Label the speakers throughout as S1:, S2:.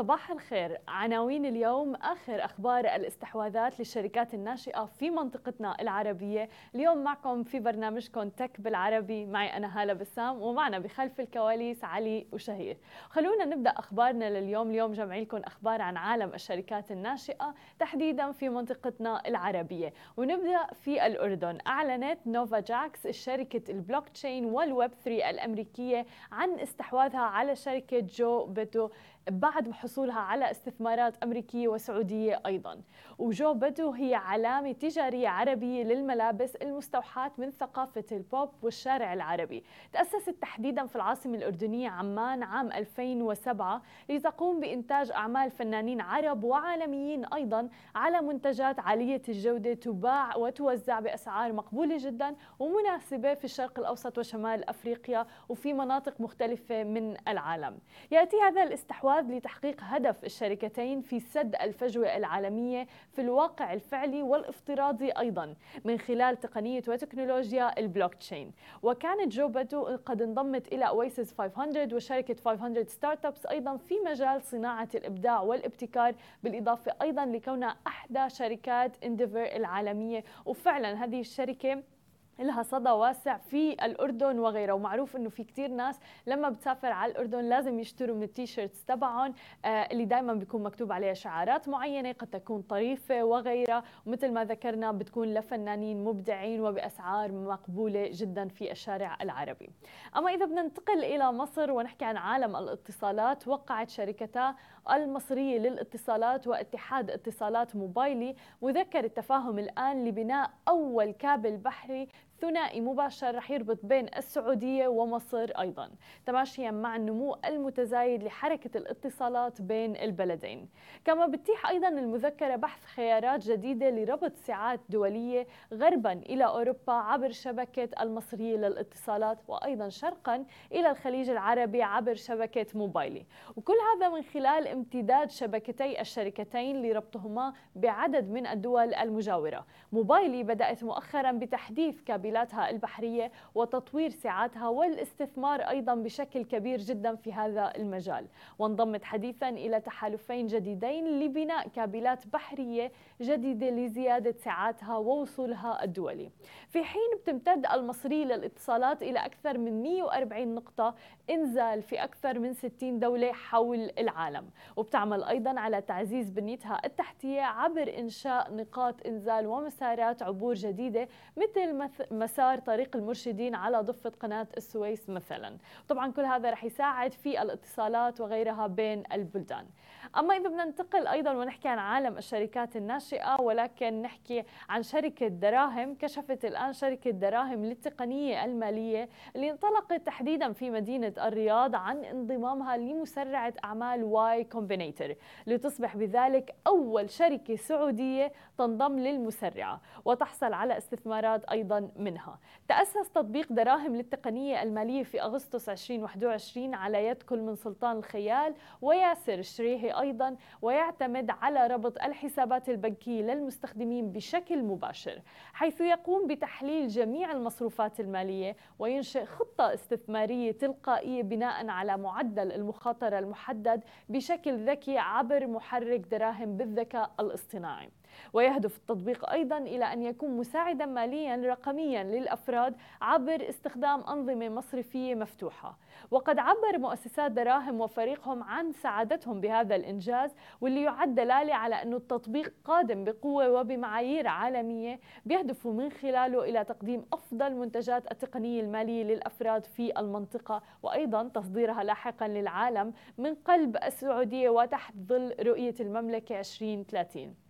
S1: صباح الخير. عناوين اليوم. آخر أخبار الاستحواذات للشركات الناشئة في منطقتنا العربية. اليوم معكم في برنامجكم tech بالعربي. معي أنا هالة بسام ومعنا بخلف الكواليس علي وشهير. خلونا نبدأ أخبارنا لليوم. اليوم جمعي لكم أخبار عن عالم الشركات الناشئة تحديدا في منطقتنا العربية. ونبدأ في الأردن. أعلنت نوفا جاكس شركة ال blockchain وال Web 3 الأمريكية عن استحواذها على شركة جو بيتو. بعد حصولها على استثمارات أمريكية وسعودية أيضا. وجو بدو هي علامة تجارية عربية للملابس المستوحاة من ثقافة البوب والشارع العربي. تأسست تحديدا في العاصمة الأردنية عمان عام 2007 لتقوم بإنتاج أعمال فنانين عرب وعالميين أيضا على منتجات عالية الجودة تباع وتوزع بأسعار مقبولة جدا ومناسبة في الشرق الأوسط وشمال أفريقيا وفي مناطق مختلفة من العالم. يأتي هذا الاستحواذ لتحقيق هدف الشركتين في سد الفجوة العالمية في الواقع الفعلي والافتراضي أيضا من خلال تقنية وتكنولوجيا البلوك تشين وكانت جوبدو قد انضمت إلى Oasis 500 وشركة 500 Startups أيضا في مجال صناعة الإبداع والابتكار بالإضافة أيضا لكونها أحدى شركات Endeavor العالمية. وفعلا هذه الشركة لها صدى واسع في الأردن وغيره. ومعروف أنه في كتير ناس لما بتسافر على الأردن لازم يشتروا من ال T-shirts تبعهم آه، اللي دائما بيكون مكتوب عليها شعارات معينة قد تكون طريفة وغيرها. ومثل ما ذكرنا بتكون لفنانين مبدعين وبأسعار مقبولة جدا في الشارع العربي. أما إذا بدنا ننتقل إلى مصر ونحكي عن عالم الاتصالات وقعت شركتا المصرية للاتصالات واتحاد اتصالات موبايلي. مذكرة التفاهم الآن لبناء أول كابل بحري ثنائي مباشر رح يربط بين السعودية ومصر أيضا تماشيا مع النمو المتزايد لحركة الاتصالات بين البلدين. كما بتتيح أيضا المذكرة بحث خيارات جديدة لربط ساعات دولية غربا إلى أوروبا عبر شبكة المصرية للاتصالات وأيضا شرقا إلى الخليج العربي عبر شبكة موبايلي. وكل هذا من خلال امتداد شبكتي الشركتين لربطهما بعدد من الدول المجاورة. موبايلي بدأت مؤخرا بتحديث كابل كابلاتها البحرية وتطوير سعاتها والاستثمار أيضا بشكل كبير جدا في هذا المجال. وانضمت حديثا إلى تحالفين جديدين لبناء كابلات بحرية جديدة لزيادة سعاتها ووصولها الدولي. في حين بتمتد المصرية للاتصالات إلى أكثر من 140 نقطة إنزال في أكثر من 60 دولة حول العالم. وبتعمل أيضا على تعزيز بنيتها التحتية عبر إنشاء نقاط إنزال ومسارات عبور جديدة مثل مسار طريق المرشدين على ضفة قناة السويس مثلا. طبعا كل هذا رح يساعد في الاتصالات وغيرها بين البلدان. أما إذا بدنا ننتقل أيضا ونحكي عن عالم الشركات الناشئة ولكن نحكي عن شركة دراهم. كشفت الآن شركة دراهم للتقنية المالية اللي انطلقت تحديدا في مدينة الرياض عن انضمامها لمسرعة أعمال Y Combinator لتصبح بذلك أول شركة سعودية تنضم للمسرعة وتحصل على استثمارات أيضا منها. تأسس تطبيق دراهم للتقنية المالية في أغسطس 2021 على يد كل من سلطان الخيال وياسر الشريحي أيضا ويعتمد على ربط الحسابات البنكية للمستخدمين بشكل مباشر حيث يقوم بتحليل جميع المصروفات المالية وينشئ خطة استثمارية تلقائية بناء على معدل المخاطرة المحدد بشكل ذكي عبر محرك دراهم بالذكاء الاصطناعي. ويهدف التطبيق أيضا إلى أن يكون مساعدا ماليا رقميا للأفراد عبر استخدام أنظمة مصرفية مفتوحة. وقد عبر مؤسسات دراهم وفريقهم عن سعادتهم بهذا الإنجاز واللي يعد دلالة على أن التطبيق قادم بقوة وبمعايير عالمية بيهدف من خلاله إلى تقديم أفضل منتجات التقنية المالية للأفراد في المنطقة وأيضا تصديرها لاحقا للعالم من قلب السعودية وتحت ظل رؤية المملكة 2030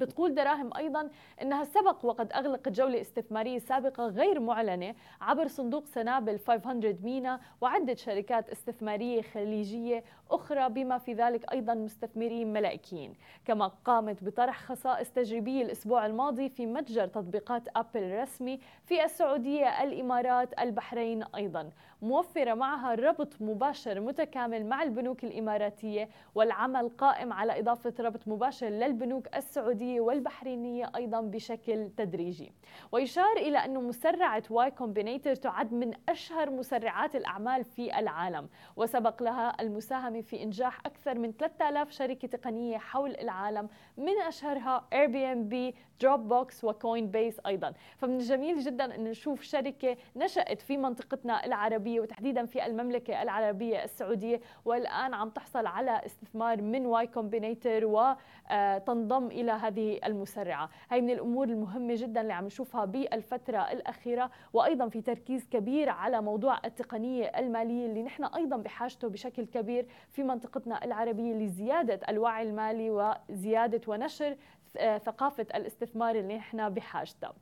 S1: بتقول دراهم أيضا إنها سبق وقد أغلقت جولة استثمارية سابقة غير معلنة عبر صندوق سنابل 500 مينا وعدة شركات استثمارية خليجية أخرى بما في ذلك أيضا مستثمرين ملائكيين. كما قامت بطرح خصائص تجريبية الأسبوع الماضي في متجر تطبيقات أبل الرسمي في السعودية الإمارات البحرين أيضا. موفرة معها ربط مباشر متكامل مع البنوك الإماراتية والعمل قائم على إضافة ربط مباشر للبنوك السعودية والبحرينية أيضا بشكل تدريجي. ويشار إلى أن مسرعة Y Combinator تعد من أشهر مسرعات الأعمال في العالم وسبق لها المساهمة في إنجاح أكثر من 3000 شركة تقنية حول العالم من أشهرها Airbnb, Dropbox و Coinbase أيضا. فمن الجميل جدا أن نشوف شركة نشأت في منطقتنا العربيه وتحديدا في المملكة العربية السعودية والآن عم تحصل على استثمار من Y Combinator وتنضم إلى هذه المسرعة. هي من الأمور المهمة جدا اللي عم نشوفها بالفترة الأخيرة وأيضا في تركيز كبير على موضوع التقنية المالية اللي نحن أيضا بحاجته بشكل كبير في منطقتنا العربية لزيادة الوعي المالي وزياده ونشر آه، ثقافة الاستثمار اللي إحنا بحاجتها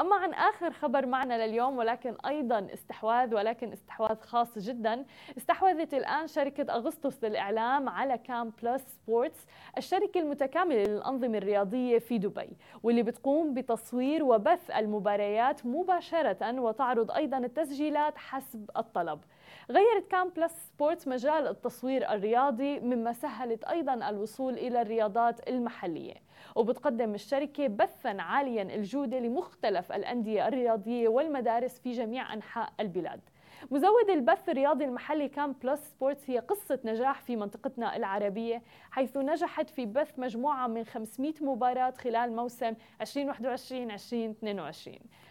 S1: أما عن آخر خبر معنا لليوم ولكن أيضا استحواذ ولكن استحواذ خاص جدا استحوذت الآن شركة أغسطس للإعلام على Cam Plus Sports الشركة المتكاملة للأنظمة الرياضية في دبي واللي بتقوم بتصوير وبث المباريات مباشرة وتعرض أيضا التسجيلات حسب الطلب. غيرت Cam Plus Sports مجال التصوير الرياضي مما سهلت أيضا الوصول إلى الرياضات المحلية. وبتقدم الشركة بثا عاليا الجودة لمختلف الأندية الرياضية والمدارس في جميع أنحاء البلاد. مزود البث الرياضي المحلي Cam Plus Sports هي قصة نجاح في منطقتنا العربية حيث نجحت في بث مجموعة من 500 مباراة خلال موسم 2021-2022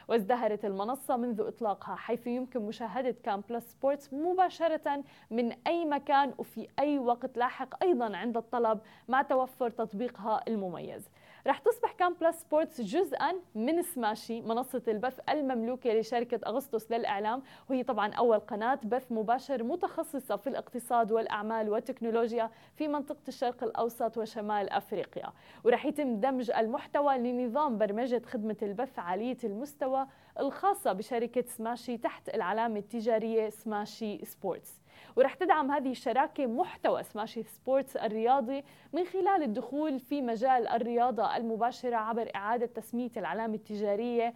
S1: وازدهرت المنصة منذ إطلاقها حيث يمكن مشاهدة Cam Plus Sports مباشرة من أي مكان وفي أي وقت لاحق أيضا عند الطلب مع توفر تطبيقها المميز. رح تصبح Cam Plus Sports جزءا من سماشي منصة البث المملوكة لشركة أغسطس للإعلام. وهي طبعا أول قناة بث مباشر متخصصة في الاقتصاد والأعمال والتكنولوجيا في منطقة الشرق الأوسط وشمال أفريقيا. ورح يتم دمج المحتوى لنظام برمجة خدمة البث عالية المستوى الخاصة بشركة سماشي تحت العلامة التجارية سماشي Sports ورح تدعم هذه الشراكة محتوى سماشي Sports الرياضي من خلال الدخول في مجال الرياضة المباشرة عبر إعادة تسمية العلامة التجارية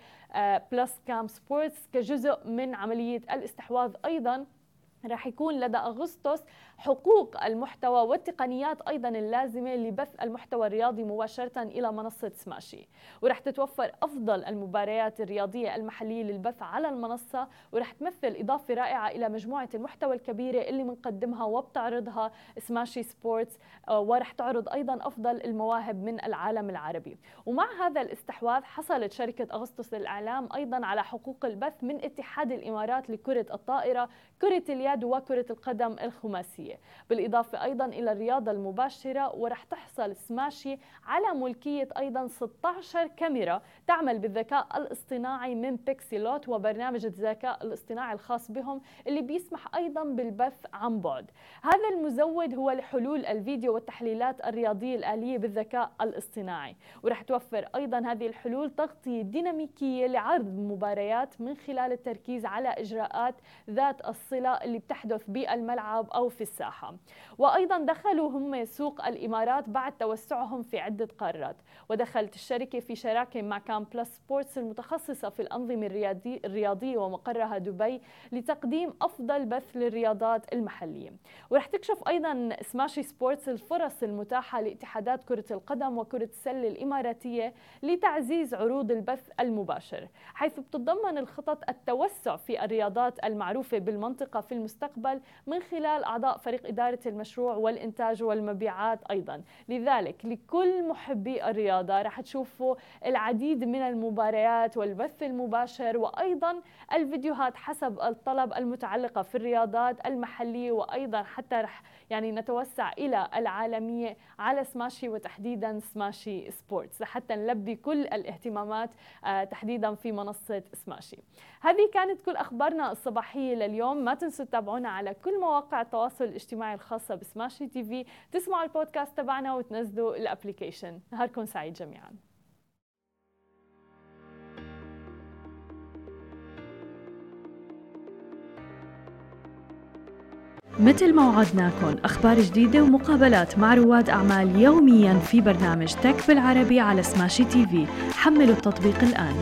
S1: Plus Cam Sports كجزء من عملية الاستحواذ أيضا. راح يكون لدى أغسطس حقوق المحتوى والتقنيات أيضا اللازمة لبث المحتوى الرياضي مباشرة إلى منصة سماشي. ورح تتوفر أفضل المباريات الرياضية المحلية للبث على المنصة ورح تمثل إضافة رائعة إلى مجموعة المحتوى الكبيرة اللي بنقدمها وبتعرضها سماشي Sports آه، ورح تعرض أيضا أفضل المواهب من العالم العربي. ومع هذا الاستحواذ حصلت شركة أغسطس للإعلام أيضا على حقوق البث من اتحاد الإمارات لكرة الطائرة كرة اليد وكرة القدم الخماسية. بالإضافة أيضا إلى الرياضة المباشرة ورح تحصل سماشي على ملكية أيضا 16 كاميرا تعمل بالذكاء الاصطناعي من Pixellot وبرنامج الذكاء الاصطناعي الخاص بهم اللي بيسمح أيضا بالبث عن بعد. هذا المزود هو لحلول الفيديو والتحليلات الرياضية الآلية بالذكاء الاصطناعي ورح توفر أيضا هذه الحلول تغطية ديناميكية لعرض المباريات من خلال التركيز على إجراءات ذات الصلة اللي بتحدث بالملعب أو في الساحة. وأيضا دخلوا هم سوق الإمارات بعد توسعهم في عدة قارات. ودخلت الشركة في شراكة مع Cam Plus Sports المتخصصة في الأنظمة الرياضية ومقرها دبي لتقديم أفضل بث للرياضات المحلية. ورح تكشف أيضا سماشي سبورتس الفرص المتاحة لاتحادات كرة القدم وكرة السلة الإماراتية لتعزيز عروض البث المباشر حيث بتتضمن الخطط التوسع في الرياضات المعروفة بالمنطقة في المستقبل من خلال أعضاء فريق إدارة المشروع والإنتاج والمبيعات أيضا. لذلك لكل محبي الرياضة رح تشوفوا العديد من المباريات والبث المباشر وأيضا الفيديوهات حسب الطلب المتعلقة في الرياضات المحلية وأيضا حتى رح يعني نتوسع إلى العالمية على سماشي وتحديدا سماشي Sports. لحتى نلبي كل الاهتمامات آه، تحديدا في منصة سماشي. هذه كانت كل أخبارنا الصباحية لليوم. ما تنسوا تتابعونا على كل مواقع التواصل الاجتماعي الخاصة بسماشي TV تسمعوا البودكاست تبعنا وتنزلوا ال application. نهاركم سعيد جميعاً. مثل ما وعدناكم أخبار جديدة ومقابلات مع رواد أعمال يوميا في برنامج Tech بالعربي على سماشي TV. حملوا التطبيق الآن.